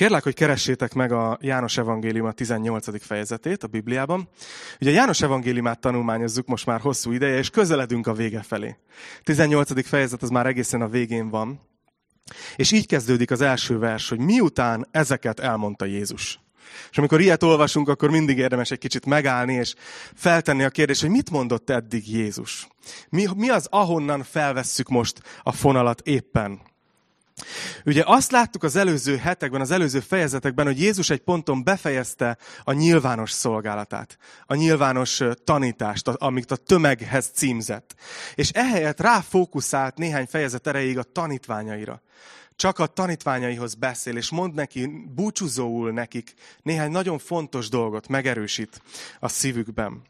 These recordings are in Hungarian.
Kérlek, hogy keressétek meg a János Evangélium a 18. fejezetét a Bibliában. Ugye a János Evangéliumát tanulmányozzuk most már hosszú ideje, és közeledünk a vége felé. 18. fejezet az már egészen a végén van. És így kezdődik az első vers, hogy miután ezeket elmondta Jézus. És amikor ilyet olvasunk, akkor mindig érdemes egy kicsit megállni, és feltenni a kérdést, hogy mit mondott eddig Jézus? Mi, mi az, ahonnan felvesszük most a fonalat éppen? Ugye azt láttuk az előző hetekben, az előző fejezetekben, hogy Jézus egy ponton befejezte a nyilvános szolgálatát, a nyilvános tanítást, amit a tömeghez címzett. És ehelyett ráfókuszált néhány fejezet erejéig a tanítványaira. Csak a tanítványaihoz beszél, és mond neki, búcsúzóul nekik néhány nagyon fontos dolgot megerősít a szívükben.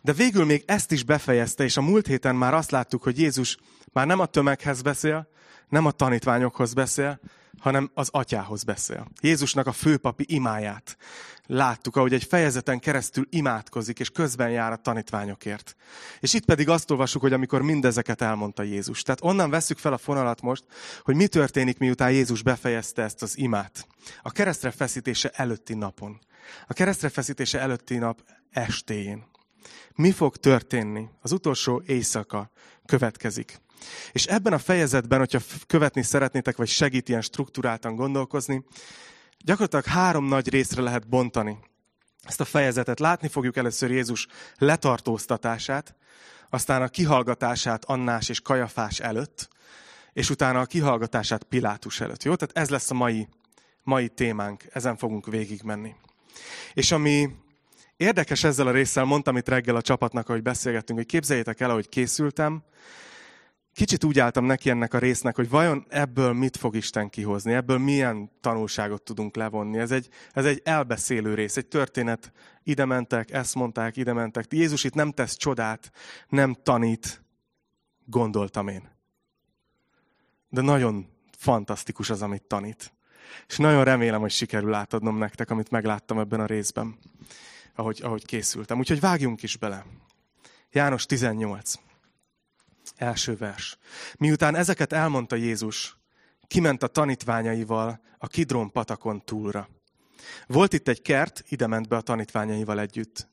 De végül még ezt is befejezte, és a múlt héten már azt láttuk, hogy Jézus már nem a tömeghez beszél, nem a tanítványokhoz beszél, hanem az atyához beszél. Jézusnak a főpapi imáját láttuk, ahogy egy fejezeten keresztül imádkozik, és közben jár a tanítványokért. És itt pedig azt olvassuk, hogy amikor mindezeket elmondta Jézus. Tehát onnan veszük fel a fonalat most, hogy mi történik, miután Jézus befejezte ezt az imát. A keresztre feszítése előtti napon. A keresztre feszítése előtti nap estéjén. Mi fog történni? Az utolsó éjszaka következik. És ebben a fejezetben, hogyha követni szeretnétek, vagy segít ilyen struktúráltan gondolkozni, gyakorlatilag három nagy részre lehet bontani ezt a fejezetet. Látni fogjuk először Jézus letartóztatását, aztán a kihallgatását Annás és Kajafás előtt, és utána a kihallgatását Pilátus előtt. Jó? Tehát ez lesz a mai, mai témánk, ezen fogunk végigmenni. És ami érdekes ezzel a résszel, mondtam itt reggel a csapatnak, ahogy beszélgettünk, hogy képzeljétek el, ahogy készültem, kicsit úgy álltam neki ennek a résznek, hogy vajon ebből mit fog Isten kihozni, ebből milyen tanulságot tudunk levonni. Ez egy, ez egy elbeszélő rész, egy történet. Ide mentek, ezt mondták, ide mentek. Jézus itt nem tesz csodát, nem tanít, gondoltam én. De nagyon fantasztikus az, amit tanít. És nagyon remélem, hogy sikerül átadnom nektek, amit megláttam ebben a részben, ahogy, ahogy készültem. Úgyhogy vágjunk is bele. János 18. Első vers. Miután ezeket elmondta Jézus, kiment a tanítványaival a Kidron patakon túlra. Volt itt egy kert, ide ment be a tanítványaival együtt.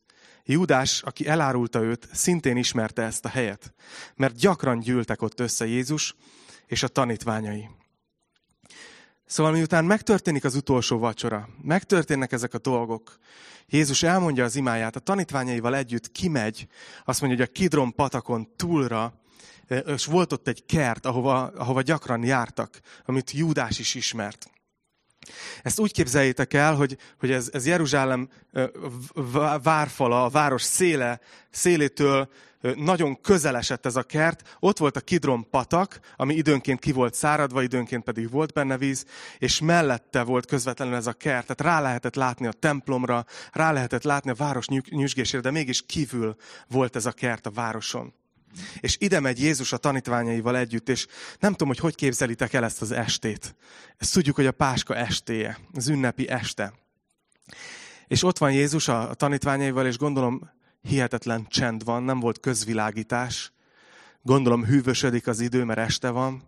Júdás, aki elárulta őt, szintén ismerte ezt a helyet, mert gyakran gyűltek ott össze Jézus és a tanítványai. Szóval miután megtörténik az utolsó vacsora, megtörténnek ezek a dolgok, Jézus elmondja az imáját, a tanítványaival együtt kimegy, azt mondja, hogy a Kidron patakon túlra, és volt ott egy kert, ahova, ahova gyakran jártak, amit Júdás is ismert. Ezt úgy képzeljétek el, hogy, hogy ez, ez Jeruzsálem várfala, a város széle, szélétől nagyon közel esett ez a kert. Ott volt a Kidron patak, ami időnként ki volt száradva, időnként pedig volt benne víz, és mellette volt közvetlenül ez a kert. Tehát rá lehetett látni a templomra, rá lehetett látni a város nyüzsgésére, de mégis kívül volt ez a kert a városon. És ide megy Jézus a tanítványaival együtt, és nem tudom, hogy hogy képzelitek el ezt az estét. Ezt tudjuk, hogy a Páska estéje, az ünnepi este. És ott van Jézus a tanítványaival, és gondolom hihetetlen csend van, nem volt közvilágítás. Gondolom hűvösödik az idő, mert este van.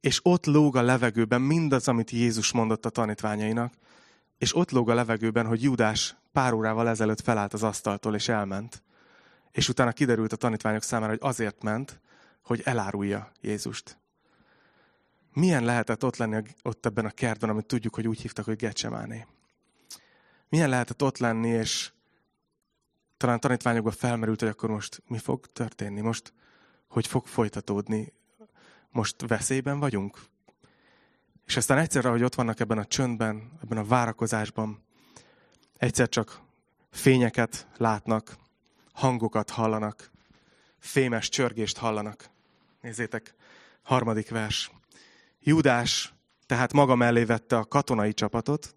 És ott lóg a levegőben mindaz, amit Jézus mondott a tanítványainak. És ott lóg a levegőben, hogy Júdás pár órával ezelőtt felállt az asztaltól, és elment. És utána kiderült a tanítványok számára, hogy azért ment, hogy elárulja Jézust. Milyen lehetett ott lenni ott ebben a kertben, amit tudjuk, hogy úgy hívtak, hogy Gecsemáné. Milyen lehetett ott lenni, és talán a tanítványokban felmerült, hogy akkor most mi fog történni, most hogy fog folytatódni, most veszélyben vagyunk. És aztán egyszerre, hogy ott vannak ebben a csöndben, ebben a várakozásban, egyszer csak fényeket látnak, hangokat hallanak, fémes csörgést hallanak. Nézzétek, harmadik vers. Júdás tehát maga mellé vette a katonai csapatot,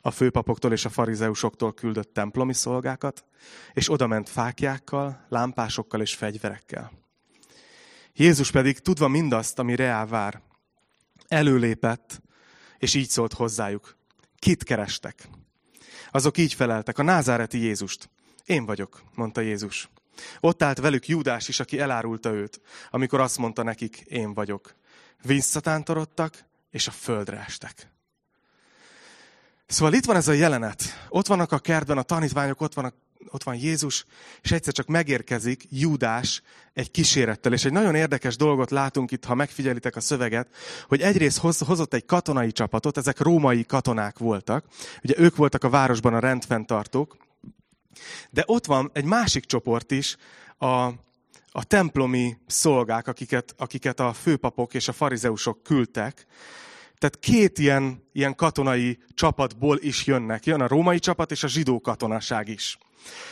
a főpapoktól és a farizeusoktól küldött templomi szolgákat, és oda ment fákjákkal, lámpásokkal és fegyverekkel. Jézus pedig, tudva mindazt, ami reál vár, előlépett, és így szólt hozzájuk. Kit kerestek? Azok így feleltek, a názáreti Jézust. Én vagyok, mondta Jézus. Ott állt velük Júdás is, aki elárulta őt, amikor azt mondta nekik, én vagyok. Visszatántorodtak, és a földre estek. Szóval itt van ez a jelenet. Ott vannak a kertben a tanítványok, ott, van, ott van Jézus, és egyszer csak megérkezik Júdás egy kísérettel. És egy nagyon érdekes dolgot látunk itt, ha megfigyelitek a szöveget, hogy egyrészt hozott egy katonai csapatot, ezek római katonák voltak. Ugye ők voltak a városban a rendfenntartók, de ott van egy másik csoport is, a, a templomi szolgák, akiket, akiket a főpapok és a farizeusok küldtek, tehát két ilyen, ilyen katonai csapatból is jönnek. Jön a római csapat és a zsidó katonaság is.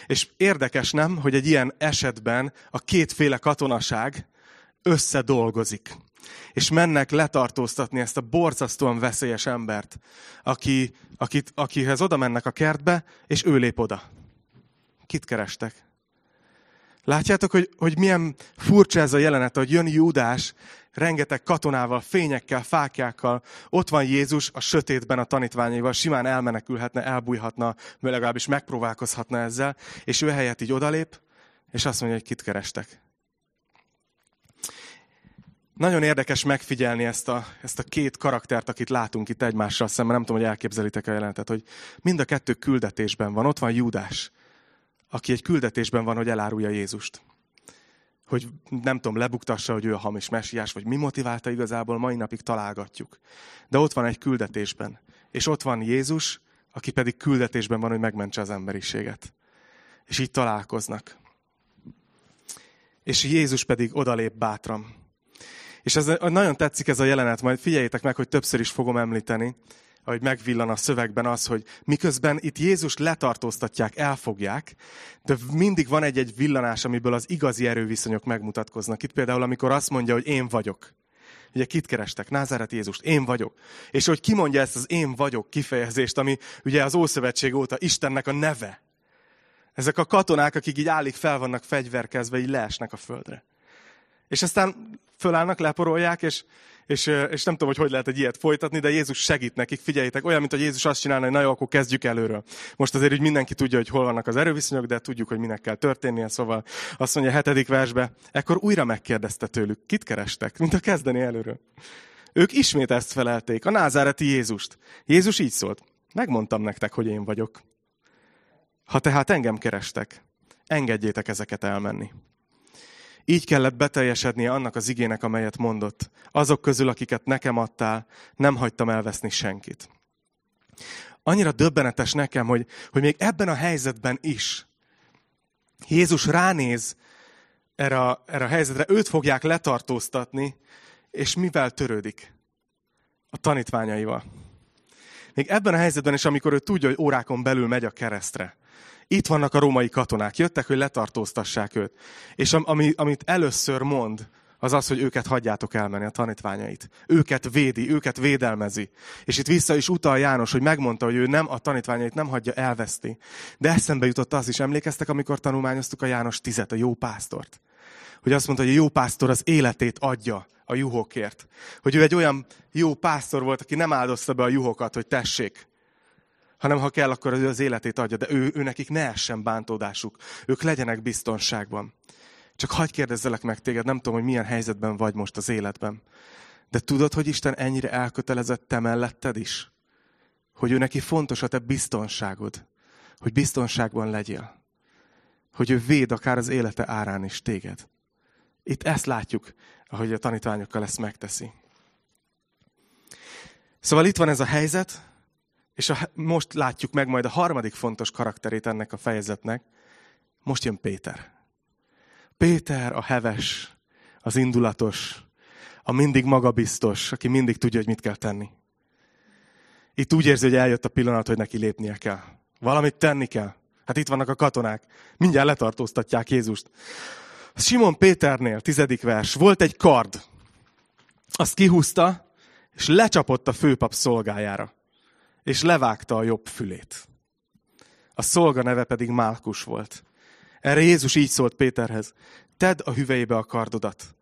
És érdekes nem, hogy egy ilyen esetben a kétféle katonaság összedolgozik. És mennek letartóztatni ezt a borzasztóan veszélyes embert, aki, akit, akihez oda mennek a kertbe, és ő lép oda. Kit kerestek? Látjátok, hogy, hogy milyen furcsa ez a jelenet, hogy jön Júdás, rengeteg katonával, fényekkel, fákjákkal. Ott van Jézus a sötétben a tanítványaival, simán elmenekülhetne, elbújhatna, vagy legalábbis megpróbálkozhatna ezzel, és ő helyett így odalép, és azt mondja, hogy kit kerestek. Nagyon érdekes megfigyelni ezt a, ezt a két karaktert, akit látunk itt egymással szemben. Nem tudom, hogy elképzelitek a jelenetet, hogy mind a kettő küldetésben van. Ott van Júdás, aki egy küldetésben van, hogy elárulja Jézust hogy nem tudom, lebuktassa, hogy ő a hamis mesiás, vagy mi motiválta igazából, mai napig találgatjuk. De ott van egy küldetésben. És ott van Jézus, aki pedig küldetésben van, hogy megmentse az emberiséget. És így találkoznak. És Jézus pedig odalép bátran. És ez nagyon tetszik ez a jelenet, majd figyeljétek meg, hogy többször is fogom említeni, ahogy megvillan a szövegben az, hogy miközben itt Jézus letartóztatják, elfogják, de mindig van egy-egy villanás, amiből az igazi erőviszonyok megmutatkoznak. Itt például, amikor azt mondja, hogy én vagyok. Ugye kit kerestek? Názáret Jézust. Én vagyok. És hogy kimondja ezt az én vagyok kifejezést, ami ugye az Ószövetség óta Istennek a neve. Ezek a katonák, akik így állik fel vannak fegyverkezve, így leesnek a földre. És aztán fölállnak, leporolják, és és, és nem tudom, hogy hogy lehet egy ilyet folytatni, de Jézus segít nekik. Figyeljétek, olyan, mint hogy Jézus azt csinálna, hogy na jó, akkor kezdjük előről. Most azért hogy mindenki tudja, hogy hol vannak az erőviszonyok, de tudjuk, hogy minek kell történnie. Szóval azt mondja a hetedik versbe, ekkor újra megkérdezte tőlük, kit kerestek, mint a kezdeni előről. Ők ismét ezt felelték, a názáreti Jézust. Jézus így szólt, megmondtam nektek, hogy én vagyok. Ha tehát engem kerestek, engedjétek ezeket elmenni. Így kellett beteljesednie annak az igének, amelyet mondott. Azok közül, akiket nekem adtál, nem hagytam elveszni senkit. Annyira döbbenetes nekem, hogy, hogy még ebben a helyzetben is Jézus ránéz erre a, erre a helyzetre, őt fogják letartóztatni, és mivel törődik? A tanítványaival. Még ebben a helyzetben is, amikor ő tudja, hogy órákon belül megy a keresztre, itt vannak a római katonák, jöttek, hogy letartóztassák őt. És ami, amit először mond, az az, hogy őket hagyjátok elmenni, a tanítványait. Őket védi, őket védelmezi. És itt vissza is utal János, hogy megmondta, hogy ő nem a tanítványait nem hagyja elveszti. De eszembe jutott az is, emlékeztek, amikor tanulmányoztuk a János tizet, a jó pásztort. Hogy azt mondta, hogy a jó pásztor az életét adja a juhokért. Hogy ő egy olyan jó pásztor volt, aki nem áldozta be a juhokat, hogy tessék, hanem ha kell, akkor az életét adja, de ő, ő nekik ne essen bántódásuk. Ők legyenek biztonságban. Csak hagyj kérdezzelek meg téged, nem tudom, hogy milyen helyzetben vagy most az életben. De tudod, hogy Isten ennyire elkötelezett te melletted is? Hogy ő neki fontos a te biztonságod. Hogy biztonságban legyél. Hogy ő véd akár az élete árán is téged. Itt ezt látjuk, ahogy a tanítványokkal ezt megteszi. Szóval itt van ez a helyzet, és a, most látjuk meg majd a harmadik fontos karakterét ennek a fejezetnek. Most jön Péter. Péter a heves, az indulatos, a mindig magabiztos, aki mindig tudja, hogy mit kell tenni. Itt úgy érzi, hogy eljött a pillanat, hogy neki lépnie kell. Valamit tenni kell. Hát itt vannak a katonák. Mindjárt letartóztatják Jézust. Simon Péternél, tizedik vers, volt egy kard. Azt kihúzta, és lecsapott a főpap szolgájára és levágta a jobb fülét. A szolga neve pedig Málkus volt. Erre Jézus így szólt Péterhez, tedd a hüvelybe a kardodat.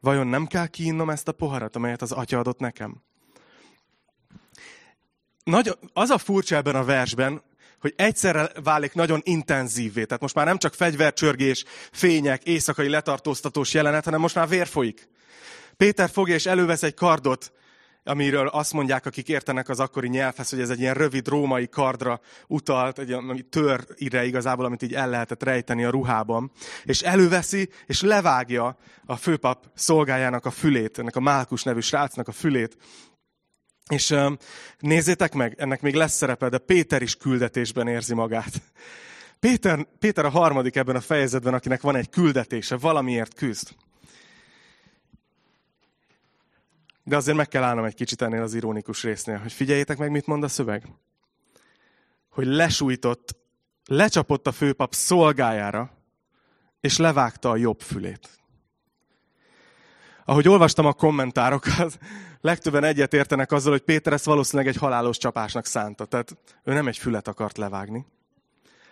Vajon nem kell kiinnom ezt a poharat, amelyet az atya adott nekem? Nagy, az a furcsa ebben a versben, hogy egyszerre válik nagyon intenzívvé. Tehát most már nem csak fegyvercsörgés, fények, éjszakai letartóztatós jelenet, hanem most már vér folyik. Péter fogja és elővesz egy kardot, amiről azt mondják, akik értenek az akkori nyelvhez, hogy ez egy ilyen rövid római kardra utalt, egy ami tör ide igazából, amit így el lehetett rejteni a ruhában, és előveszi, és levágja a főpap szolgájának a fülét, ennek a Málkus nevű srácnak a fülét, és nézzétek meg, ennek még lesz szerepe, de Péter is küldetésben érzi magát. Péter, Péter a harmadik ebben a fejezetben, akinek van egy küldetése, valamiért küzd. De azért meg kell állnom egy kicsit ennél az ironikus résznél, hogy figyeljétek meg, mit mond a szöveg. Hogy lesújtott, lecsapott a főpap szolgájára, és levágta a jobb fülét. Ahogy olvastam a kommentárokat, legtöbben egyet értenek azzal, hogy Péter ezt valószínűleg egy halálos csapásnak szánta. Tehát ő nem egy fület akart levágni,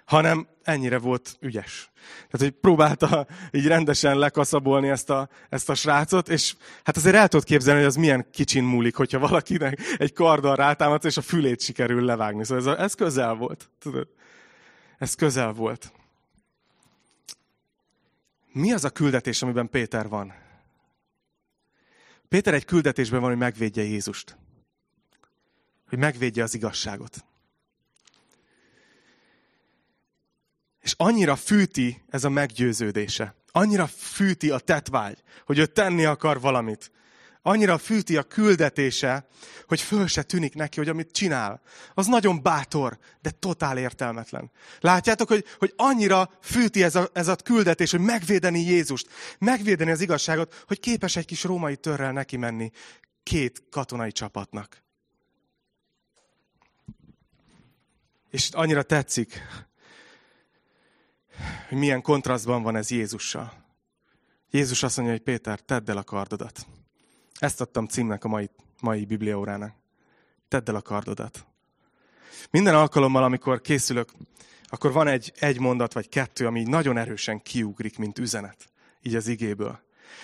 hanem ennyire volt ügyes. Tehát, hogy próbálta így rendesen lekaszabolni ezt a, ezt a srácot, és hát azért el tudod képzelni, hogy az milyen kicsin múlik, hogyha valakinek egy karddal rátámad, és a fülét sikerül levágni. Szóval ez, ez közel volt. Tudod? Ez közel volt. Mi az a küldetés, amiben Péter van? Péter egy küldetésben van, hogy megvédje Jézust. Hogy megvédje az igazságot. És annyira fűti ez a meggyőződése. Annyira fűti a tetvágy, hogy ő tenni akar valamit. Annyira fűti a küldetése, hogy föl se tűnik neki, hogy amit csinál, az nagyon bátor, de totál értelmetlen. Látjátok, hogy, hogy annyira fűti ez a, ez a küldetés, hogy megvédeni Jézust, megvédeni az igazságot, hogy képes egy kis római törrel neki menni két katonai csapatnak. És annyira tetszik, hogy milyen kontrasztban van ez Jézussal. Jézus azt mondja, hogy Péter, tedd el a kardodat. Ezt adtam címnek a mai, mai bibliaórának. Tedd el a kardodat. Minden alkalommal, amikor készülök, akkor van egy, egy mondat vagy kettő, ami nagyon erősen kiugrik, mint üzenet, így az igéből.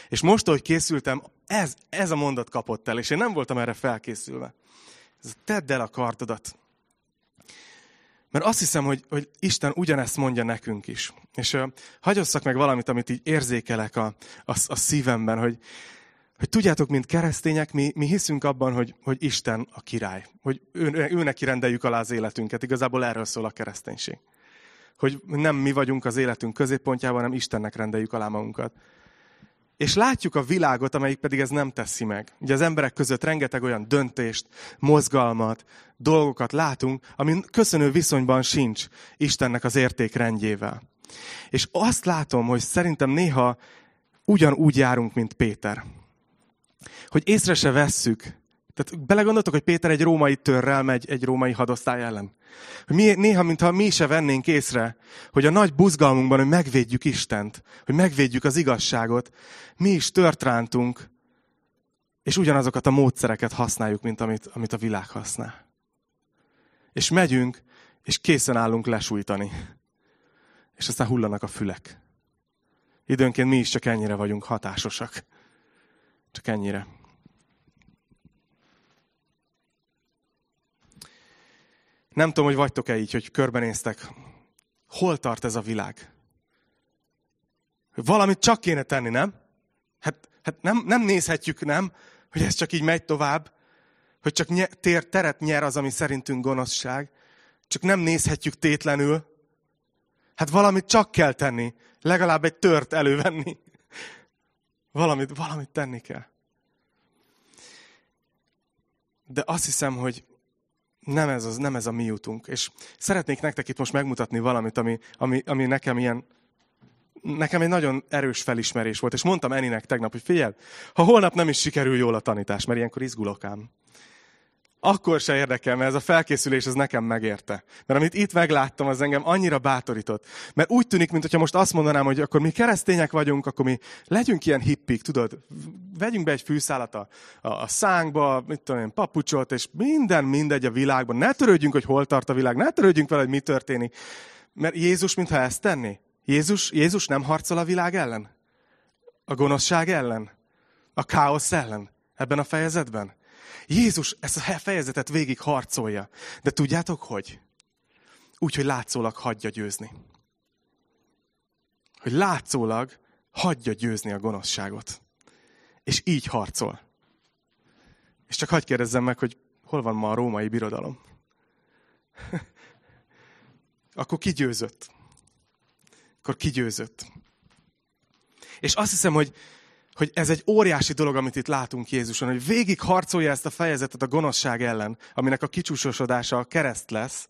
És most, ahogy készültem, ez, ez a mondat kapott el, és én nem voltam erre felkészülve. Ez tedd el a kardodat. Mert azt hiszem, hogy, hogy Isten ugyanezt mondja nekünk is. És uh, hagyosszak meg valamit, amit így érzékelek a, a, a szívemben, hogy, hogy tudjátok, mint keresztények, mi, mi hiszünk abban, hogy, hogy Isten a király. Hogy ő, ő neki rendeljük alá az életünket. Igazából erről szól a kereszténység. Hogy nem mi vagyunk az életünk középpontjában, hanem Istennek rendeljük alá magunkat. És látjuk a világot, amelyik pedig ez nem teszi meg. Ugye az emberek között rengeteg olyan döntést, mozgalmat, dolgokat látunk, ami köszönő viszonyban sincs Istennek az értékrendjével. És azt látom, hogy szerintem néha ugyanúgy járunk, mint Péter. Hogy észre se vesszük. Tehát belegondoltok, hogy Péter egy római törrel megy egy római hadosztály ellen. Hogy mi, néha, mintha mi se vennénk észre, hogy a nagy buzgalmunkban, hogy megvédjük Istent, hogy megvédjük az igazságot, mi is tört és ugyanazokat a módszereket használjuk, mint amit, amit a világ használ. És megyünk, és készen állunk lesújtani. És aztán hullanak a fülek. Időnként mi is csak ennyire vagyunk hatásosak. Csak ennyire. Nem tudom, hogy vagytok-e így, hogy körbenéztek. Hol tart ez a világ? Valamit csak kéne tenni, nem? Hát, hát nem, nem nézhetjük, nem? Hogy ez csak így megy tovább. Hogy csak nye, tér, teret nyer az, ami szerintünk gonoszság. Csak nem nézhetjük tétlenül. Hát valamit csak kell tenni. Legalább egy tört elővenni. Valamit, valamit tenni kell. De azt hiszem, hogy nem ez, az, nem ez a mi útunk. És szeretnék nektek itt most megmutatni valamit, ami, ami, ami nekem ilyen, nekem egy nagyon erős felismerés volt. És mondtam Eninek tegnap, hogy figyelj, ha holnap nem is sikerül jól a tanítás, mert ilyenkor izgulok ám akkor se érdekel, mert ez a felkészülés ez nekem megérte. Mert amit itt megláttam, az engem annyira bátorított. Mert úgy tűnik, mintha most azt mondanám, hogy akkor mi keresztények vagyunk, akkor mi legyünk ilyen hippik, tudod, vegyünk be egy fűszálat a, a, a szánkba, mit tudom én, papucsot, és minden mindegy a világban. Ne törődjünk, hogy hol tart a világ, ne törődjünk vele, hogy mi történik. Mert Jézus, mintha ezt tenni. Jézus, Jézus nem harcol a világ ellen? A gonoszság ellen? A káosz ellen? Ebben a fejezetben? Jézus ezt a fejezetet végig harcolja. De tudjátok hogy? Úgy, hogy látszólag hagyja győzni. Hogy látszólag hagyja győzni a gonoszságot. És így harcol. És csak hagyd kérdezzem meg, hogy hol van ma a római birodalom? Akkor ki győzött? Akkor ki győzött? És azt hiszem, hogy, hogy ez egy óriási dolog, amit itt látunk Jézuson, hogy végig harcolja ezt a fejezetet a gonoszság ellen, aminek a kicsúsosodása a kereszt lesz,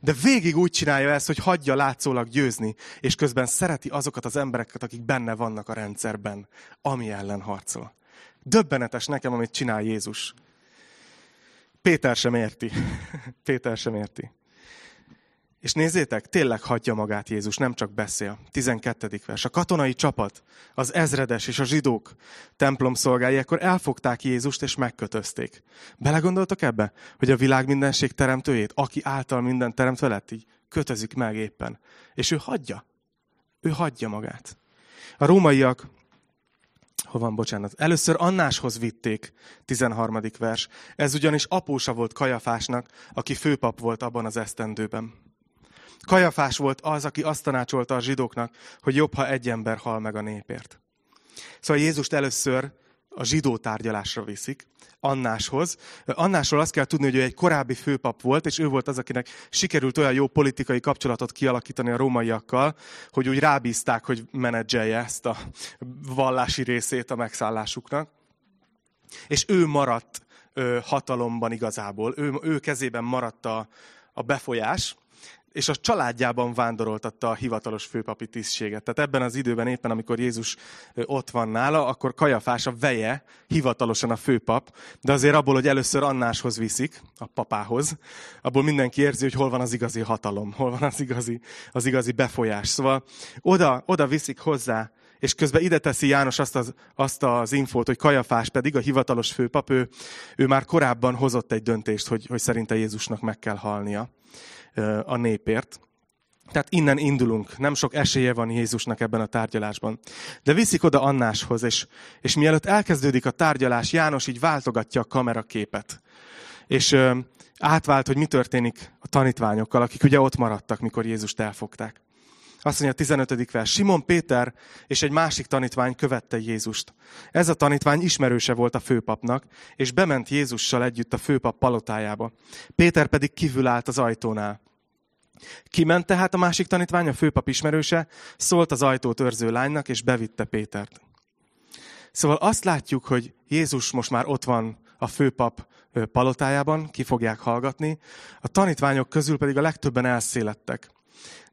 de végig úgy csinálja ezt, hogy hagyja látszólag győzni, és közben szereti azokat az embereket, akik benne vannak a rendszerben, ami ellen harcol. Döbbenetes nekem, amit csinál Jézus. Péter sem érti. Péter sem érti. És nézzétek, tényleg hagyja magát Jézus, nem csak beszél. 12. vers. A katonai csapat, az ezredes és a zsidók templom szolgái akkor elfogták Jézust és megkötözték. Belegondoltak ebbe, hogy a világ mindenség teremtőjét, aki által minden teremtve lett, így kötözik meg éppen. És ő hagyja. Ő hagyja magát. A rómaiak Hol van, bocsánat. Először Annáshoz vitték, 13. vers. Ez ugyanis apósa volt Kajafásnak, aki főpap volt abban az esztendőben. Kajafás volt az, aki azt tanácsolta a zsidóknak, hogy jobb, ha egy ember hal meg a népért. Szóval Jézust először a zsidó tárgyalásra viszik, Annáshoz. Annásról azt kell tudni, hogy ő egy korábbi főpap volt, és ő volt az, akinek sikerült olyan jó politikai kapcsolatot kialakítani a rómaiakkal, hogy úgy rábízták, hogy menedzselje ezt a vallási részét a megszállásuknak. És ő maradt ö, hatalomban igazából, ő, ő kezében maradt a, a befolyás, és a családjában vándoroltatta a hivatalos főpapi tisztséget. Tehát ebben az időben éppen, amikor Jézus ott van nála, akkor Kajafás a veje, hivatalosan a főpap, de azért abból, hogy először Annáshoz viszik, a papához, abból mindenki érzi, hogy hol van az igazi hatalom, hol van az igazi, az igazi befolyás. Szóval oda, oda viszik hozzá, és közben ide teszi János azt az, azt az infót, hogy Kajafás pedig, a hivatalos főpap, ő, ő már korábban hozott egy döntést, hogy, hogy szerinte Jézusnak meg kell halnia a népért. Tehát innen indulunk. Nem sok esélye van Jézusnak ebben a tárgyalásban. De viszik oda Annáshoz, és, és mielőtt elkezdődik a tárgyalás, János így váltogatja a kameraképet. És ö, átvált, hogy mi történik a tanítványokkal, akik ugye ott maradtak, mikor Jézust elfogták. Azt mondja a 15. vers. Simon Péter és egy másik tanítvány követte Jézust. Ez a tanítvány ismerőse volt a főpapnak, és bement Jézussal együtt a főpap palotájába. Péter pedig kívül állt az ajtónál. Kiment tehát a másik tanítvány, a főpap ismerőse, szólt az ajtót őrző lánynak, és bevitte Pétert. Szóval azt látjuk, hogy Jézus most már ott van a főpap palotájában, ki fogják hallgatni, a tanítványok közül pedig a legtöbben elszélettek.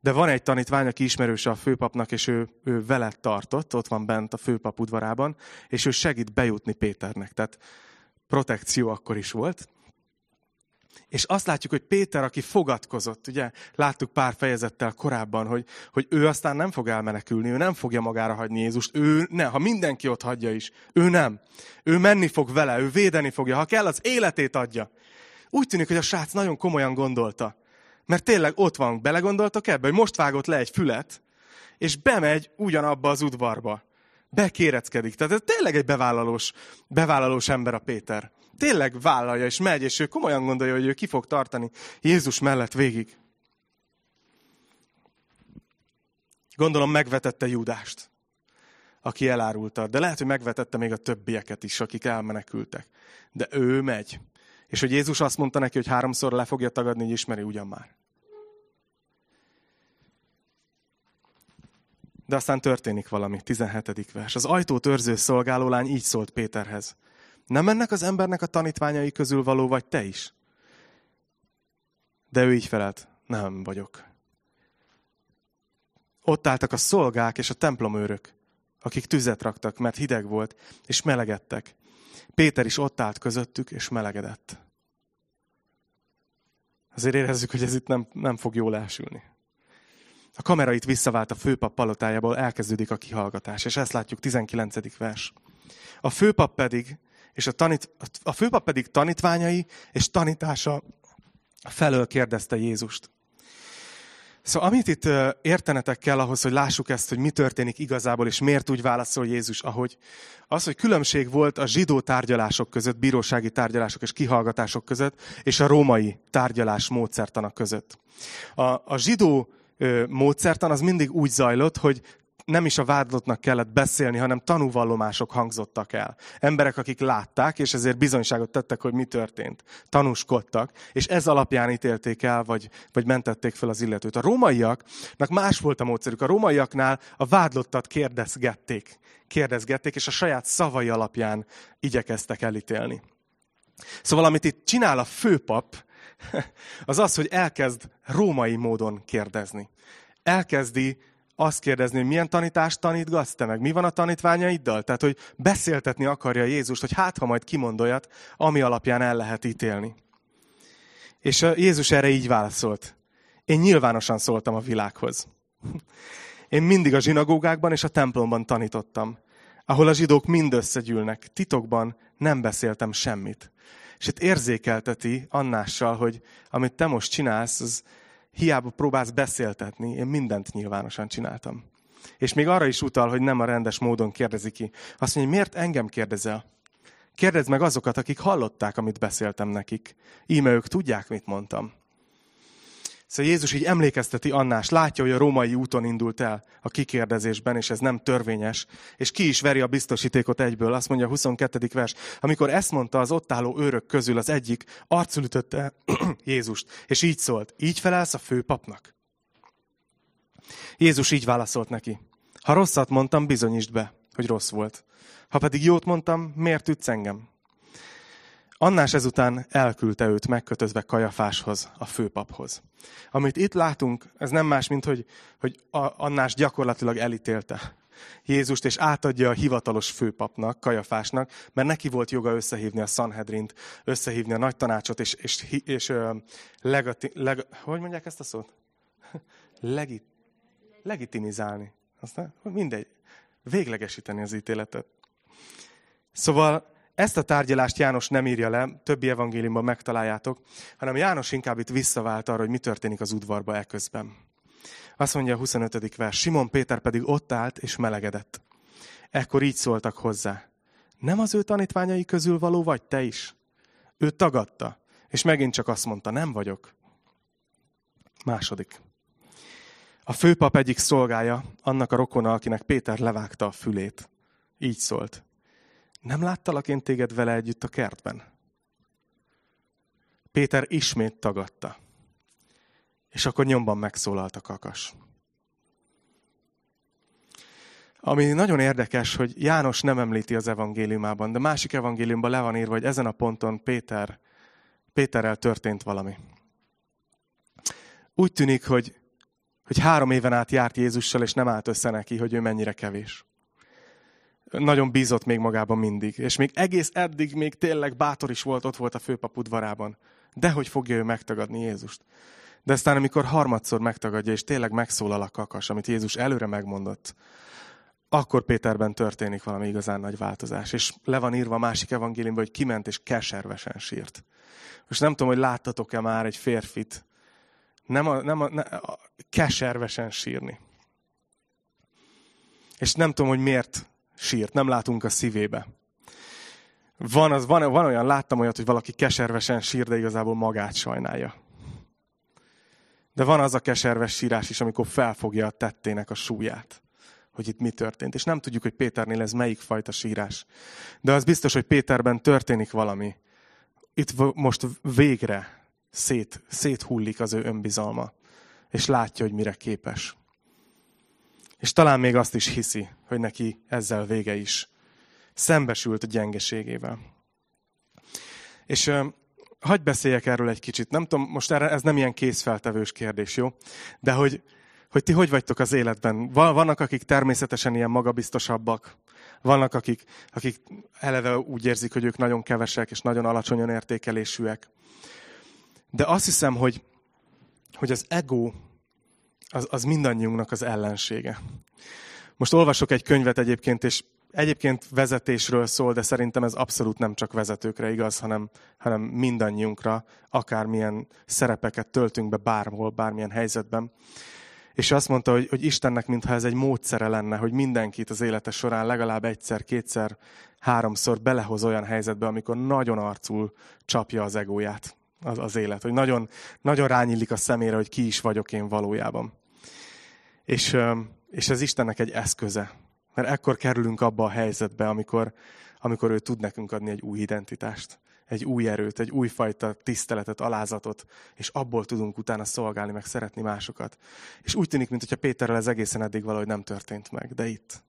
De van egy tanítvány, aki ismerőse a főpapnak, és ő, ő vele tartott, ott van bent a főpap udvarában, és ő segít bejutni Péternek. Tehát protekció akkor is volt. És azt látjuk, hogy Péter, aki fogadkozott, ugye láttuk pár fejezettel korábban, hogy, hogy ő aztán nem fog elmenekülni, ő nem fogja magára hagyni Jézust, ő ne, ha mindenki ott hagyja is, ő nem. Ő menni fog vele, ő védeni fogja, ha kell, az életét adja. Úgy tűnik, hogy a srác nagyon komolyan gondolta. Mert tényleg ott van, belegondoltak ebbe, hogy most vágott le egy fület, és bemegy ugyanabba az udvarba. Bekéreckedik. Tehát ez tényleg egy bevállalós, bevállalós ember a Péter. Tényleg vállalja, és megy, és ő komolyan gondolja, hogy ő ki fog tartani Jézus mellett végig. Gondolom megvetette Judást, aki elárulta. De lehet, hogy megvetette még a többieket is, akik elmenekültek. De ő megy. És hogy Jézus azt mondta neki, hogy háromszor le fogja tagadni, hogy ismeri ugyan már. De aztán történik valami, 17. vers. Az ajtót őrző szolgálólány így szólt Péterhez. Nem ennek az embernek a tanítványai közül való vagy te is? De ő így felelt, nem vagyok. Ott álltak a szolgák és a templomőrök, akik tüzet raktak, mert hideg volt, és melegedtek. Péter is ott állt közöttük, és melegedett. Azért érezzük, hogy ez itt nem, nem fog jól elsülni. A kamera itt visszavált a főpap palotájából, elkezdődik a kihallgatás, és ezt látjuk 19. vers. A főpap pedig, és a, tanít, a főpap pedig tanítványai és tanítása felől kérdezte Jézust. Szóval amit itt értenetek kell ahhoz, hogy lássuk ezt, hogy mi történik igazából, és miért úgy válaszol Jézus, ahogy az, hogy különbség volt a zsidó tárgyalások között, bírósági tárgyalások és kihallgatások között, és a római tárgyalás módszertanak között. A, a zsidó módszertan az mindig úgy zajlott, hogy nem is a vádlottnak kellett beszélni, hanem tanúvallomások hangzottak el. Emberek, akik látták, és ezért bizonyságot tettek, hogy mi történt. Tanúskodtak, és ez alapján ítélték el, vagy, vagy mentették fel az illetőt. A rómaiaknak más volt a módszerük. A rómaiaknál a vádlottat kérdezgették. Kérdezgették, és a saját szavai alapján igyekeztek elítélni. Szóval amit itt csinál a főpap, az az, hogy elkezd római módon kérdezni. Elkezdi azt kérdezni, hogy milyen tanítást tanítgatsz te meg, mi van a tanítványaiddal? Tehát, hogy beszéltetni akarja Jézust, hogy hát, ha majd kimond olyat, ami alapján el lehet ítélni. És Jézus erre így válaszolt. Én nyilvánosan szóltam a világhoz. Én mindig a zsinagógákban és a templomban tanítottam, ahol a zsidók mind összegyűlnek. Titokban nem beszéltem semmit. És itt érzékelteti Annással, hogy amit te most csinálsz, az hiába próbálsz beszéltetni, én mindent nyilvánosan csináltam. És még arra is utal, hogy nem a rendes módon kérdezi ki. Azt mondja, miért engem kérdezel? Kérdezd meg azokat, akik hallották, amit beszéltem nekik. Íme ők tudják, mit mondtam. Szóval Jézus így emlékezteti Annás, látja, hogy a római úton indult el a kikérdezésben, és ez nem törvényes, és ki is veri a biztosítékot egyből, azt mondja a 22. vers. Amikor ezt mondta az ott álló őrök közül az egyik, arcul ütötte Jézust, és így szólt, így felelsz a főpapnak? Jézus így válaszolt neki, ha rosszat mondtam, bizonyítsd be, hogy rossz volt. Ha pedig jót mondtam, miért ütsz engem? Annás ezután elküldte őt megkötözve Kajafáshoz, a főpaphoz. Amit itt látunk, ez nem más, mint hogy, hogy Annás gyakorlatilag elítélte Jézust, és átadja a hivatalos főpapnak, Kajafásnak, mert neki volt joga összehívni a Sanhedrint, összehívni a nagy tanácsot, és, és, és, és legati, leg, hogy mondják ezt a szót? Legit, legitimizálni. Aztán mindegy. Véglegesíteni az ítéletet. Szóval ezt a tárgyalást János nem írja le, többi evangéliumban megtaláljátok, hanem János inkább itt visszavált arra, hogy mi történik az udvarba eközben. Azt mondja a 25. vers, Simon Péter pedig ott állt és melegedett. Ekkor így szóltak hozzá. Nem az ő tanítványai közül való vagy te is? Ő tagadta, és megint csak azt mondta, nem vagyok. Második. A főpap egyik szolgája, annak a rokona, akinek Péter levágta a fülét. Így szólt. Nem láttalak én téged vele együtt a kertben? Péter ismét tagadta. És akkor nyomban megszólalt a kakas. Ami nagyon érdekes, hogy János nem említi az evangéliumában, de másik evangéliumban le van írva, hogy ezen a ponton Péter, Péterrel történt valami. Úgy tűnik, hogy, hogy három éven át járt Jézussal, és nem állt össze neki, hogy ő mennyire kevés nagyon bízott még magában mindig. És még egész eddig még tényleg bátor is volt, ott volt a főpap udvarában. De hogy fogja ő megtagadni Jézust? De aztán, amikor harmadszor megtagadja, és tényleg megszólal a kakas, amit Jézus előre megmondott, akkor Péterben történik valami igazán nagy változás. És le van írva a másik evangéliumban, hogy kiment és keservesen sírt. Most nem tudom, hogy láttatok-e már egy férfit, nem a, nem a, ne, a keservesen sírni. És nem tudom, hogy miért sírt, nem látunk a szívébe. Van, az, van, van olyan, láttam olyat, hogy valaki keservesen sír, de igazából magát sajnálja. De van az a keserves sírás is, amikor felfogja a tettének a súlyát, hogy itt mi történt. És nem tudjuk, hogy Péternél ez melyik fajta sírás. De az biztos, hogy Péterben történik valami. Itt most végre szét, széthullik az ő önbizalma, és látja, hogy mire képes. És talán még azt is hiszi, hogy neki ezzel vége is. Szembesült a gyengeségével. És hagyd beszéljek erről egy kicsit. Nem tudom, most erre, ez nem ilyen készfeltevős kérdés, jó? De hogy, hogy ti hogy vagytok az életben? Vannak, akik természetesen ilyen magabiztosabbak, vannak, akik, akik eleve úgy érzik, hogy ők nagyon kevesek és nagyon alacsonyan értékelésűek. De azt hiszem, hogy, hogy az ego az, az mindannyiunknak az ellensége. Most olvasok egy könyvet egyébként, és egyébként vezetésről szól, de szerintem ez abszolút nem csak vezetőkre igaz, hanem, hanem mindannyiunkra, akármilyen szerepeket töltünk be bárhol, bármilyen helyzetben. És azt mondta, hogy, hogy Istennek mintha ez egy módszere lenne, hogy mindenkit az élete során legalább egyszer, kétszer, háromszor belehoz olyan helyzetbe, amikor nagyon arcul csapja az egóját az, az élet, hogy nagyon, nagyon rányillik a szemére, hogy ki is vagyok én valójában. És És ez Istennek egy eszköze. Mert ekkor kerülünk abba a helyzetbe, amikor, amikor ő tud nekünk adni egy új identitást, egy új erőt, egy újfajta tiszteletet, alázatot, és abból tudunk utána szolgálni, meg szeretni másokat. És úgy tűnik, mintha Péterrel ez egészen eddig valahogy nem történt meg, de itt,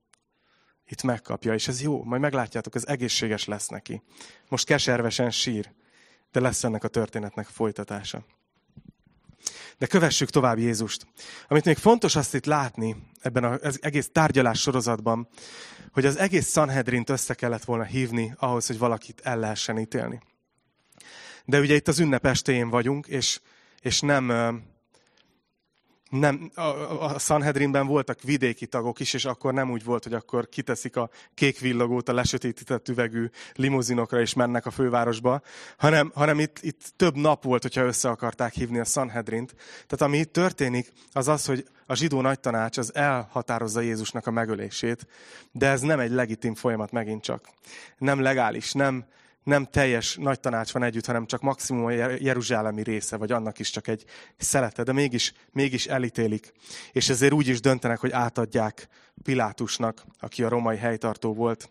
itt megkapja, és ez jó, majd meglátjátok, ez egészséges lesz neki. Most keservesen sír, de lesz ennek a történetnek folytatása. De kövessük tovább Jézust. Amit még fontos azt itt látni ebben az egész tárgyalás sorozatban, hogy az egész Sanhedrint össze kellett volna hívni ahhoz, hogy valakit el lehessen ítélni. De ugye itt az ünnep estéjén vagyunk, és, és nem, nem, a, a Sanhedrinben voltak vidéki tagok is, és akkor nem úgy volt, hogy akkor kiteszik a kék villogót a lesötétített üvegű limuzinokra, és mennek a fővárosba, hanem, hanem itt, itt több nap volt, hogyha össze akarták hívni a Sanhedrint. Tehát ami itt történik, az az, hogy a zsidó nagytanács az elhatározza Jézusnak a megölését, de ez nem egy legitim folyamat megint csak. Nem legális, nem, nem teljes nagy tanács van együtt, hanem csak maximum a jeruzsálemi része, vagy annak is csak egy szelete, de mégis, mégis elítélik. És ezért úgy is döntenek, hogy átadják Pilátusnak, aki a romai helytartó volt.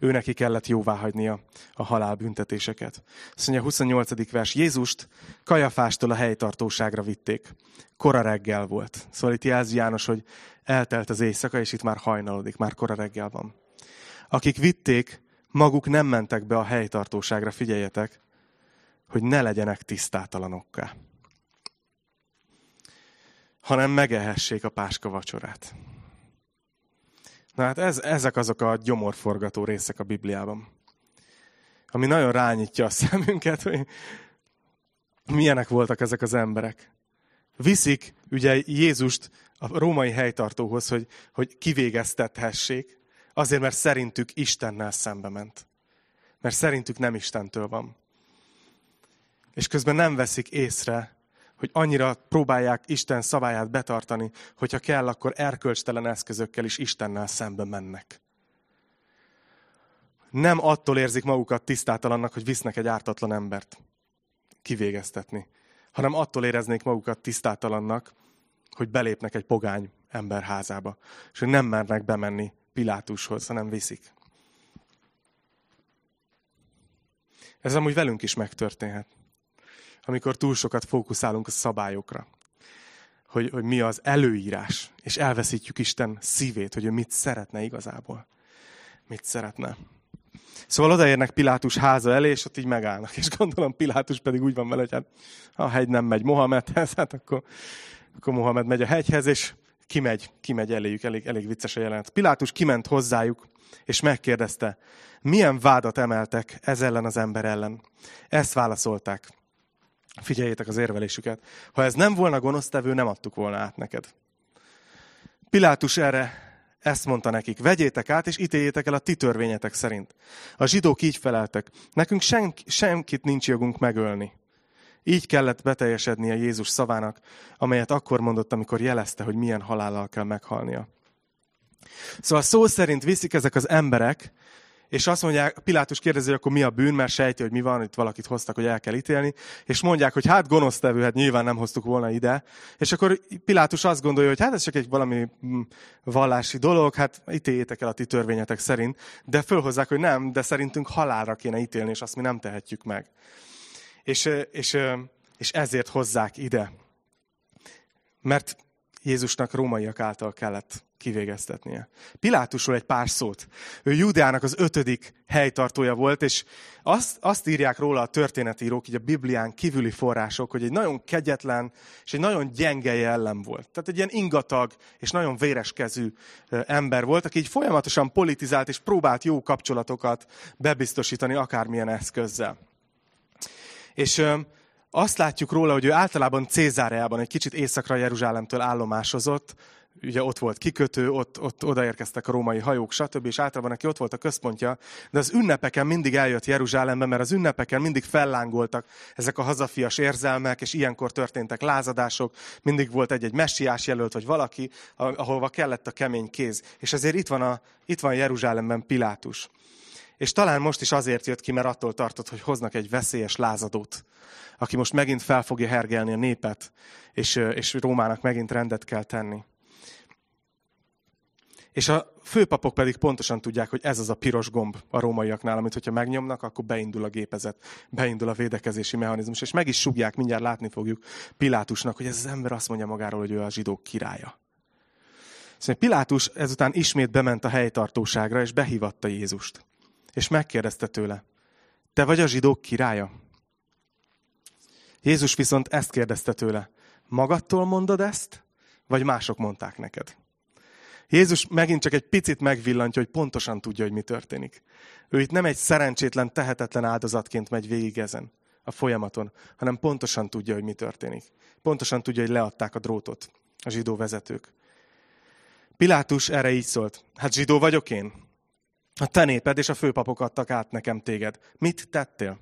Ő neki kellett jóváhagynia a halálbüntetéseket. Azt mondja, 28. vers. Jézust Kajafástól a helytartóságra vitték. Kora reggel volt. Szóval itt jelzi János, hogy eltelt az éjszaka, és itt már hajnalodik, már kora reggel van. Akik vitték, maguk nem mentek be a helytartóságra, figyeljetek, hogy ne legyenek tisztátalanokká, hanem megehessék a páska vacsorát. Na hát ez, ezek azok a gyomorforgató részek a Bibliában, ami nagyon rányítja a szemünket, hogy milyenek voltak ezek az emberek. Viszik ugye Jézust a római helytartóhoz, hogy, hogy kivégeztethessék, Azért, mert szerintük Istennel szembe ment. Mert szerintük nem Istentől van. És közben nem veszik észre, hogy annyira próbálják Isten szabályát betartani, hogyha kell, akkor erkölcstelen eszközökkel is Istennel szembe mennek. Nem attól érzik magukat tisztátalannak, hogy visznek egy ártatlan embert kivégeztetni, hanem attól éreznék magukat tisztátalannak, hogy belépnek egy pogány ember házába, és hogy nem mernek bemenni Pilátushoz, hanem viszik. Ez amúgy velünk is megtörténhet. Amikor túl sokat fókuszálunk a szabályokra. Hogy, hogy mi az előírás. És elveszítjük Isten szívét, hogy ő mit szeretne igazából. Mit szeretne. Szóval odaérnek Pilátus háza elé, és ott így megállnak. És gondolom Pilátus pedig úgy van vele, hogy hát a hegy nem megy Mohamedhez, hát akkor, akkor Mohamed megy a hegyhez, és kimegy, kimegy eléjük, elég, elég vicces a jelenet. Pilátus kiment hozzájuk, és megkérdezte, milyen vádat emeltek ez ellen az ember ellen. Ezt válaszolták. Figyeljétek az érvelésüket. Ha ez nem volna gonosztevő, nem adtuk volna át neked. Pilátus erre ezt mondta nekik, vegyétek át, és ítéljétek el a ti törvényetek szerint. A zsidók így feleltek, nekünk senk, senkit nincs jogunk megölni. Így kellett beteljesednie Jézus szavának, amelyet akkor mondott, amikor jelezte, hogy milyen halállal kell meghalnia. Szóval szó szerint viszik ezek az emberek, és azt mondják, Pilátus kérdezi, hogy akkor mi a bűn, mert sejti, hogy mi van, itt valakit hoztak, hogy el kell ítélni, és mondják, hogy hát gonosztevő, hát nyilván nem hoztuk volna ide. És akkor Pilátus azt gondolja, hogy hát ez csak egy valami mm, vallási dolog, hát ítéljétek el a ti törvényetek szerint, de fölhozzák, hogy nem, de szerintünk halálra kéne ítélni, és azt mi nem tehetjük meg. És, és, és ezért hozzák ide. Mert Jézusnak rómaiak által kellett kivégeztetnie. Pilátusról egy pár szót. Ő Júdeának az ötödik helytartója volt, és azt, azt írják róla a történetírók, így a Biblián kívüli források, hogy egy nagyon kegyetlen és egy nagyon gyenge jellem volt. Tehát egy ilyen ingatag és nagyon véreskezű ember volt, aki így folyamatosan politizált és próbált jó kapcsolatokat bebiztosítani akármilyen eszközzel. És azt látjuk róla, hogy ő általában Cézáreában, egy kicsit északra Jeruzsálemtől állomásozott, ugye ott volt kikötő, ott, ott odaérkeztek a római hajók, stb. És általában neki ott volt a központja, de az ünnepeken mindig eljött Jeruzsálembe, mert az ünnepeken mindig fellángoltak ezek a hazafias érzelmek, és ilyenkor történtek lázadások, mindig volt egy-egy messiás jelölt, vagy valaki, ahova kellett a kemény kéz. És ezért itt van, a, itt van Jeruzsálemben Pilátus. És talán most is azért jött ki, mert attól tartott, hogy hoznak egy veszélyes lázadót, aki most megint fel fogja hergelni a népet, és, és Rómának megint rendet kell tenni. És a főpapok pedig pontosan tudják, hogy ez az a piros gomb a rómaiaknál, amit hogyha megnyomnak, akkor beindul a gépezet, beindul a védekezési mechanizmus, és meg is sugják, mindjárt látni fogjuk Pilátusnak, hogy ez az ember azt mondja magáról, hogy ő a zsidók királya. Szóval Pilátus ezután ismét bement a helytartóságra, és behívatta Jézust. És megkérdezte tőle, te vagy a zsidók királya? Jézus viszont ezt kérdezte tőle, magadtól mondod ezt, vagy mások mondták neked? Jézus megint csak egy picit megvillantja, hogy pontosan tudja, hogy mi történik. Ő itt nem egy szerencsétlen, tehetetlen áldozatként megy végig ezen a folyamaton, hanem pontosan tudja, hogy mi történik. Pontosan tudja, hogy leadták a drótot a zsidó vezetők. Pilátus erre így szólt. Hát zsidó vagyok én? A te néped és a főpapok adtak át nekem téged. Mit tettél?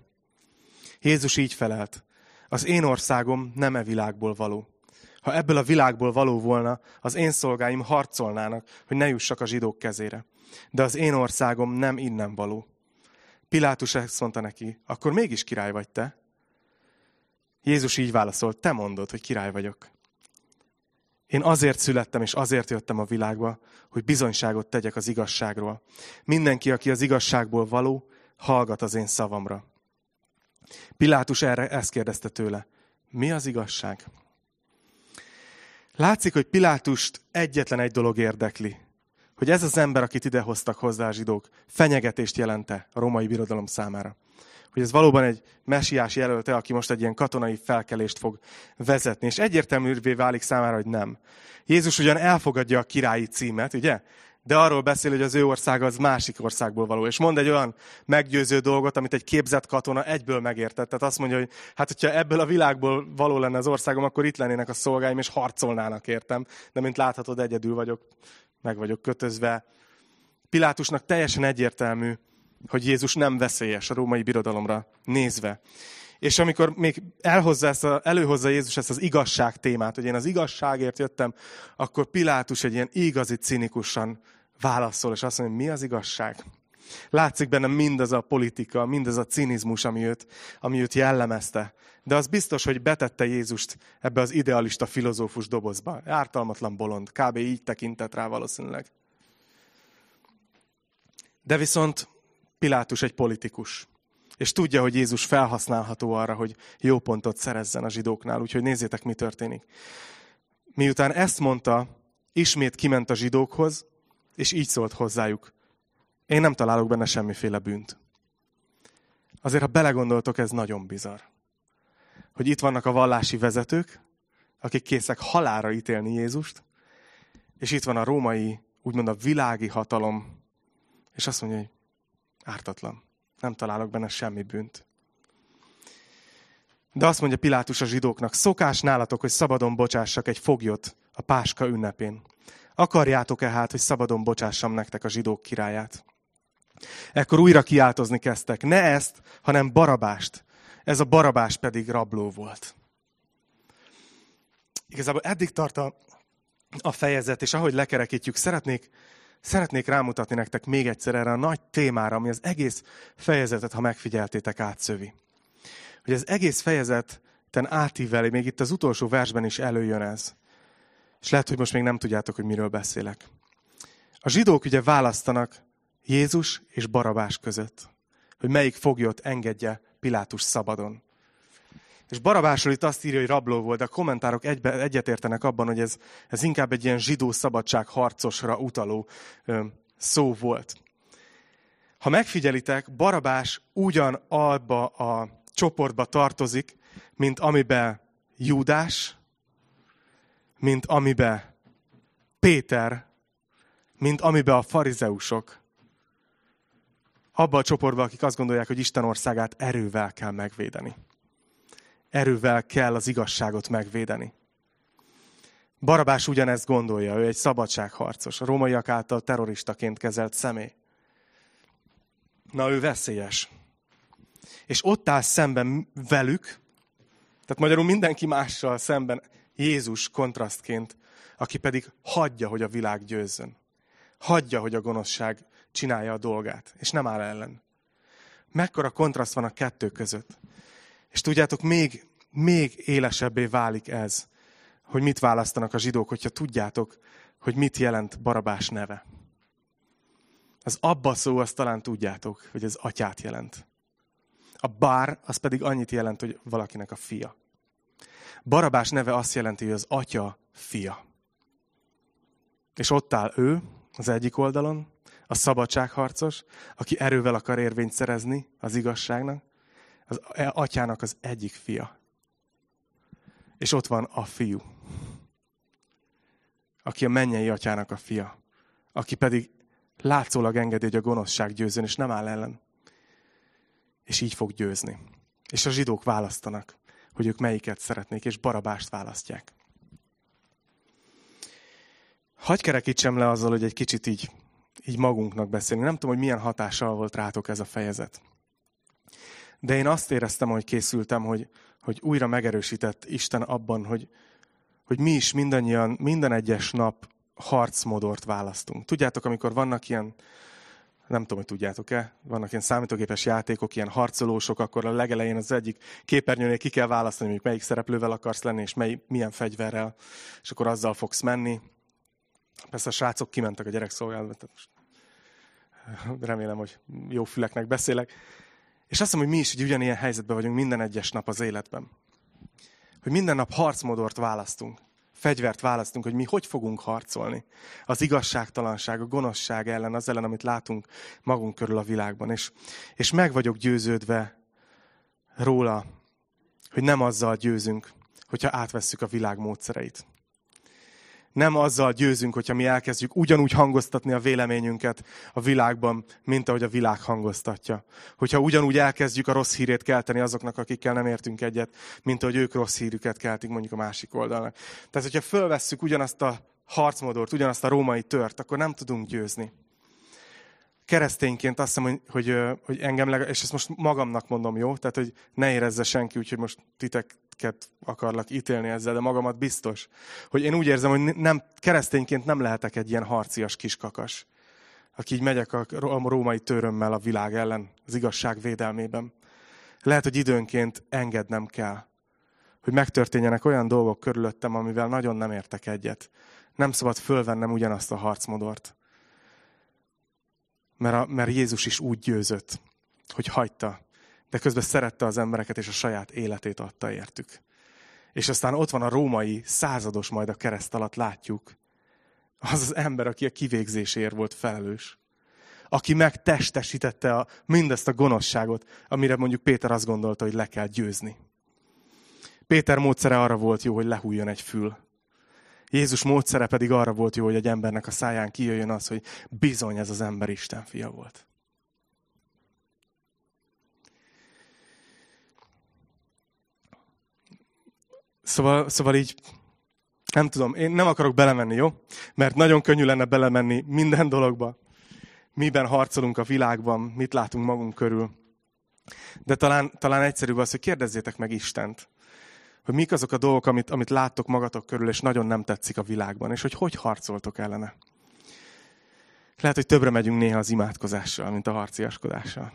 Jézus így felelt. Az én országom nem e világból való. Ha ebből a világból való volna, az én szolgáim harcolnának, hogy ne jussak a zsidók kezére. De az én országom nem innen való. Pilátus ezt mondta neki, akkor mégis király vagy te? Jézus így válaszolt, te mondod, hogy király vagyok. Én azért születtem, és azért jöttem a világba, hogy bizonyságot tegyek az igazságról. Mindenki, aki az igazságból való, hallgat az én szavamra. Pilátus erre ezt kérdezte tőle. Mi az igazság? Látszik, hogy Pilátust egyetlen egy dolog érdekli. Hogy ez az ember, akit idehoztak hozzá a zsidók, fenyegetést jelente a római birodalom számára. Hogy ez valóban egy mesiás jelölte, aki most egy ilyen katonai felkelést fog vezetni. És egyértelművé válik számára, hogy nem. Jézus ugyan elfogadja a királyi címet, ugye? de arról beszél, hogy az ő országa az másik országból való. És mond egy olyan meggyőző dolgot, amit egy képzett katona egyből megértett. Tehát azt mondja, hogy hát hogyha ebből a világból való lenne az országom, akkor itt lennének a szolgáim, és harcolnának értem. De mint láthatod, egyedül vagyok, meg vagyok kötözve. Pilátusnak teljesen egyértelmű, hogy Jézus nem veszélyes a római birodalomra nézve. És amikor még elhozza ezt a, előhozza Jézus ezt az igazság témát, hogy én az igazságért jöttem, akkor Pilátus egy ilyen igazi cinikusan válaszol, és azt mondja, mi az igazság? Látszik benne mindaz a politika, mindaz a cinizmus, ami őt, ami őt jellemezte. De az biztos, hogy betette Jézust ebbe az idealista filozófus dobozba. Ártalmatlan bolond. Kb. így tekintett rá valószínűleg. De viszont Pilátus egy politikus. És tudja, hogy Jézus felhasználható arra, hogy jó pontot szerezzen a zsidóknál. Úgyhogy nézzétek, mi történik. Miután ezt mondta, ismét kiment a zsidókhoz, és így szólt hozzájuk. Én nem találok benne semmiféle bűnt. Azért, ha belegondoltok, ez nagyon bizarr. Hogy itt vannak a vallási vezetők, akik készek halára ítélni Jézust, és itt van a római, úgymond a világi hatalom, és azt mondja, hogy ártatlan. Nem találok benne semmi bűnt. De azt mondja Pilátus a zsidóknak, szokás nálatok, hogy szabadon bocsássak egy foglyot a Páska ünnepén. Akarjátok-e hát, hogy szabadon bocsássam nektek a zsidók királyát? Ekkor újra kiáltozni kezdtek. Ne ezt, hanem Barabást. Ez a Barabás pedig rabló volt. Igazából eddig tart a, a fejezet, és ahogy lekerekítjük, szeretnék, szeretnék rámutatni nektek még egyszer erre a nagy témára, ami az egész fejezetet, ha megfigyeltétek, átszövi. Hogy az egész fejezeten átívelé, még itt az utolsó versben is előjön ez. És lehet, hogy most még nem tudjátok, hogy miről beszélek. A zsidók ugye választanak Jézus és Barabás között, hogy melyik foglyot engedje Pilátus szabadon. És Barabásról itt azt írja, hogy rabló volt, de a kommentárok egybe, egyetértenek abban, hogy ez, ez inkább egy ilyen zsidó szabadság harcosra utaló ö, szó volt. Ha megfigyelitek, Barabás ugyan abba a csoportba tartozik, mint amiben Júdás, mint amibe Péter, mint amibe a farizeusok. Abba a csoportba, akik azt gondolják, hogy Isten országát erővel kell megvédeni. Erővel kell az igazságot megvédeni. Barabás ugyanezt gondolja, ő egy szabadságharcos, a rómaiak által terroristaként kezelt személy. Na, ő veszélyes. És ott áll szemben velük, tehát magyarul mindenki mással szemben Jézus kontrasztként, aki pedig hagyja, hogy a világ győzzön. Hagyja, hogy a gonoszság csinálja a dolgát, és nem áll ellen. Mekkora kontraszt van a kettő között. És tudjátok, még, még élesebbé válik ez, hogy mit választanak a zsidók, hogyha tudjátok, hogy mit jelent Barabás neve. Az abba szó, azt talán tudjátok, hogy ez atyát jelent. A bár, az pedig annyit jelent, hogy valakinek a fia. Barabás neve azt jelenti, hogy az atya fia. És ott áll ő, az egyik oldalon, a szabadságharcos, aki erővel akar érvényt szerezni az igazságnak, az atyának az egyik fia. És ott van a fiú, aki a mennyei atyának a fia, aki pedig látszólag engedi, hogy a gonoszság győzön, és nem áll ellen. És így fog győzni. És a zsidók választanak, hogy ők melyiket szeretnék, és barabást választják. Hagy kerekítsem le azzal, hogy egy kicsit így, így magunknak beszélni. Nem tudom, hogy milyen hatással volt rátok ez a fejezet. De én azt éreztem, hogy készültem, hogy, hogy újra megerősített Isten abban, hogy, hogy mi is mindannyian, minden egyes nap harcmodort választunk. Tudjátok, amikor vannak ilyen, nem tudom, hogy tudjátok-e, vannak ilyen számítógépes játékok, ilyen harcolósok, akkor a legelején az egyik képernyőnél ki kell választani, hogy melyik szereplővel akarsz lenni, és mely, milyen fegyverrel, és akkor azzal fogsz menni. Persze a srácok kimentek a gyerekszolgálatba, remélem, hogy jó füleknek beszélek. És azt mondom, hogy mi is így ugyanilyen helyzetben vagyunk minden egyes nap az életben. Hogy minden nap harcmodort választunk. Fegyvert választunk, hogy mi hogy fogunk harcolni. Az igazságtalanság, a gonoszság ellen, az ellen, amit látunk magunk körül a világban. És, és meg vagyok győződve róla, hogy nem azzal győzünk, hogyha átvesszük a világ módszereit nem azzal győzünk, hogyha mi elkezdjük ugyanúgy hangoztatni a véleményünket a világban, mint ahogy a világ hangoztatja. Hogyha ugyanúgy elkezdjük a rossz hírét kelteni azoknak, akikkel nem értünk egyet, mint ahogy ők rossz hírüket keltik mondjuk a másik oldalnak. Tehát, hogyha fölvesszük ugyanazt a harcmodort, ugyanazt a római tört, akkor nem tudunk győzni. Keresztényként azt hiszem, hogy, hogy, hogy engem, és ezt most magamnak mondom, jó? Tehát, hogy ne érezze senki, úgyhogy most titek, akiket akarlak ítélni ezzel, de magamat biztos, hogy én úgy érzem, hogy nem, keresztényként nem lehetek egy ilyen harcias kiskakas, aki így megyek a római törömmel a világ ellen, az igazság védelmében. Lehet, hogy időnként engednem kell, hogy megtörténjenek olyan dolgok körülöttem, amivel nagyon nem értek egyet. Nem szabad fölvennem ugyanazt a harcmodort. Mert, a, mert Jézus is úgy győzött, hogy hagyta, de közben szerette az embereket, és a saját életét adta értük. És aztán ott van a római százados majd a kereszt alatt, látjuk. Az az ember, aki a kivégzésért volt felelős. Aki megtestesítette a, mindezt a gonoszságot, amire mondjuk Péter azt gondolta, hogy le kell győzni. Péter módszere arra volt jó, hogy lehújjon egy fül. Jézus módszere pedig arra volt jó, hogy egy embernek a száján kijöjjön az, hogy bizony ez az ember Isten fia volt. Szóval, szóval így, nem tudom, én nem akarok belemenni, jó? Mert nagyon könnyű lenne belemenni minden dologba. Miben harcolunk a világban, mit látunk magunk körül. De talán, talán egyszerűbb az, hogy kérdezzétek meg Istent, hogy mik azok a dolgok, amit, amit láttok magatok körül, és nagyon nem tetszik a világban, és hogy hogy harcoltok ellene. Lehet, hogy többre megyünk néha az imádkozással, mint a harciaskodással.